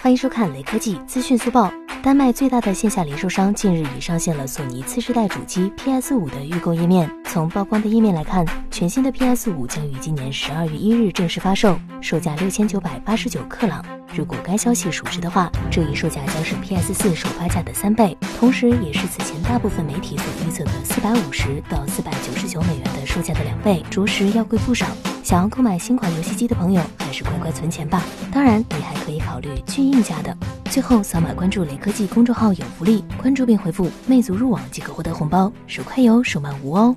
欢迎收看雷科技资讯速报。丹麦最大的线下零售商近日已上线了索尼次世代主机 PS 五的预购页面。从曝光的页面来看，全新的 PS 五将于今年十二月一日正式发售，售价六千九百八十九克朗。如果该消息属实的话，这一售价将是 PS 四首发价的三倍，同时也是此前大部分媒体所预测的四百五十到四百九十九美元的售价的两倍，着实要贵不少。想要购买新款游戏机的朋友，还是乖乖存钱吧。当然，你还可以考虑去硬价的。最后，扫码关注雷科技公众号有福利，关注并回复“魅族入网”即可获得红包，手快有，手慢无哦。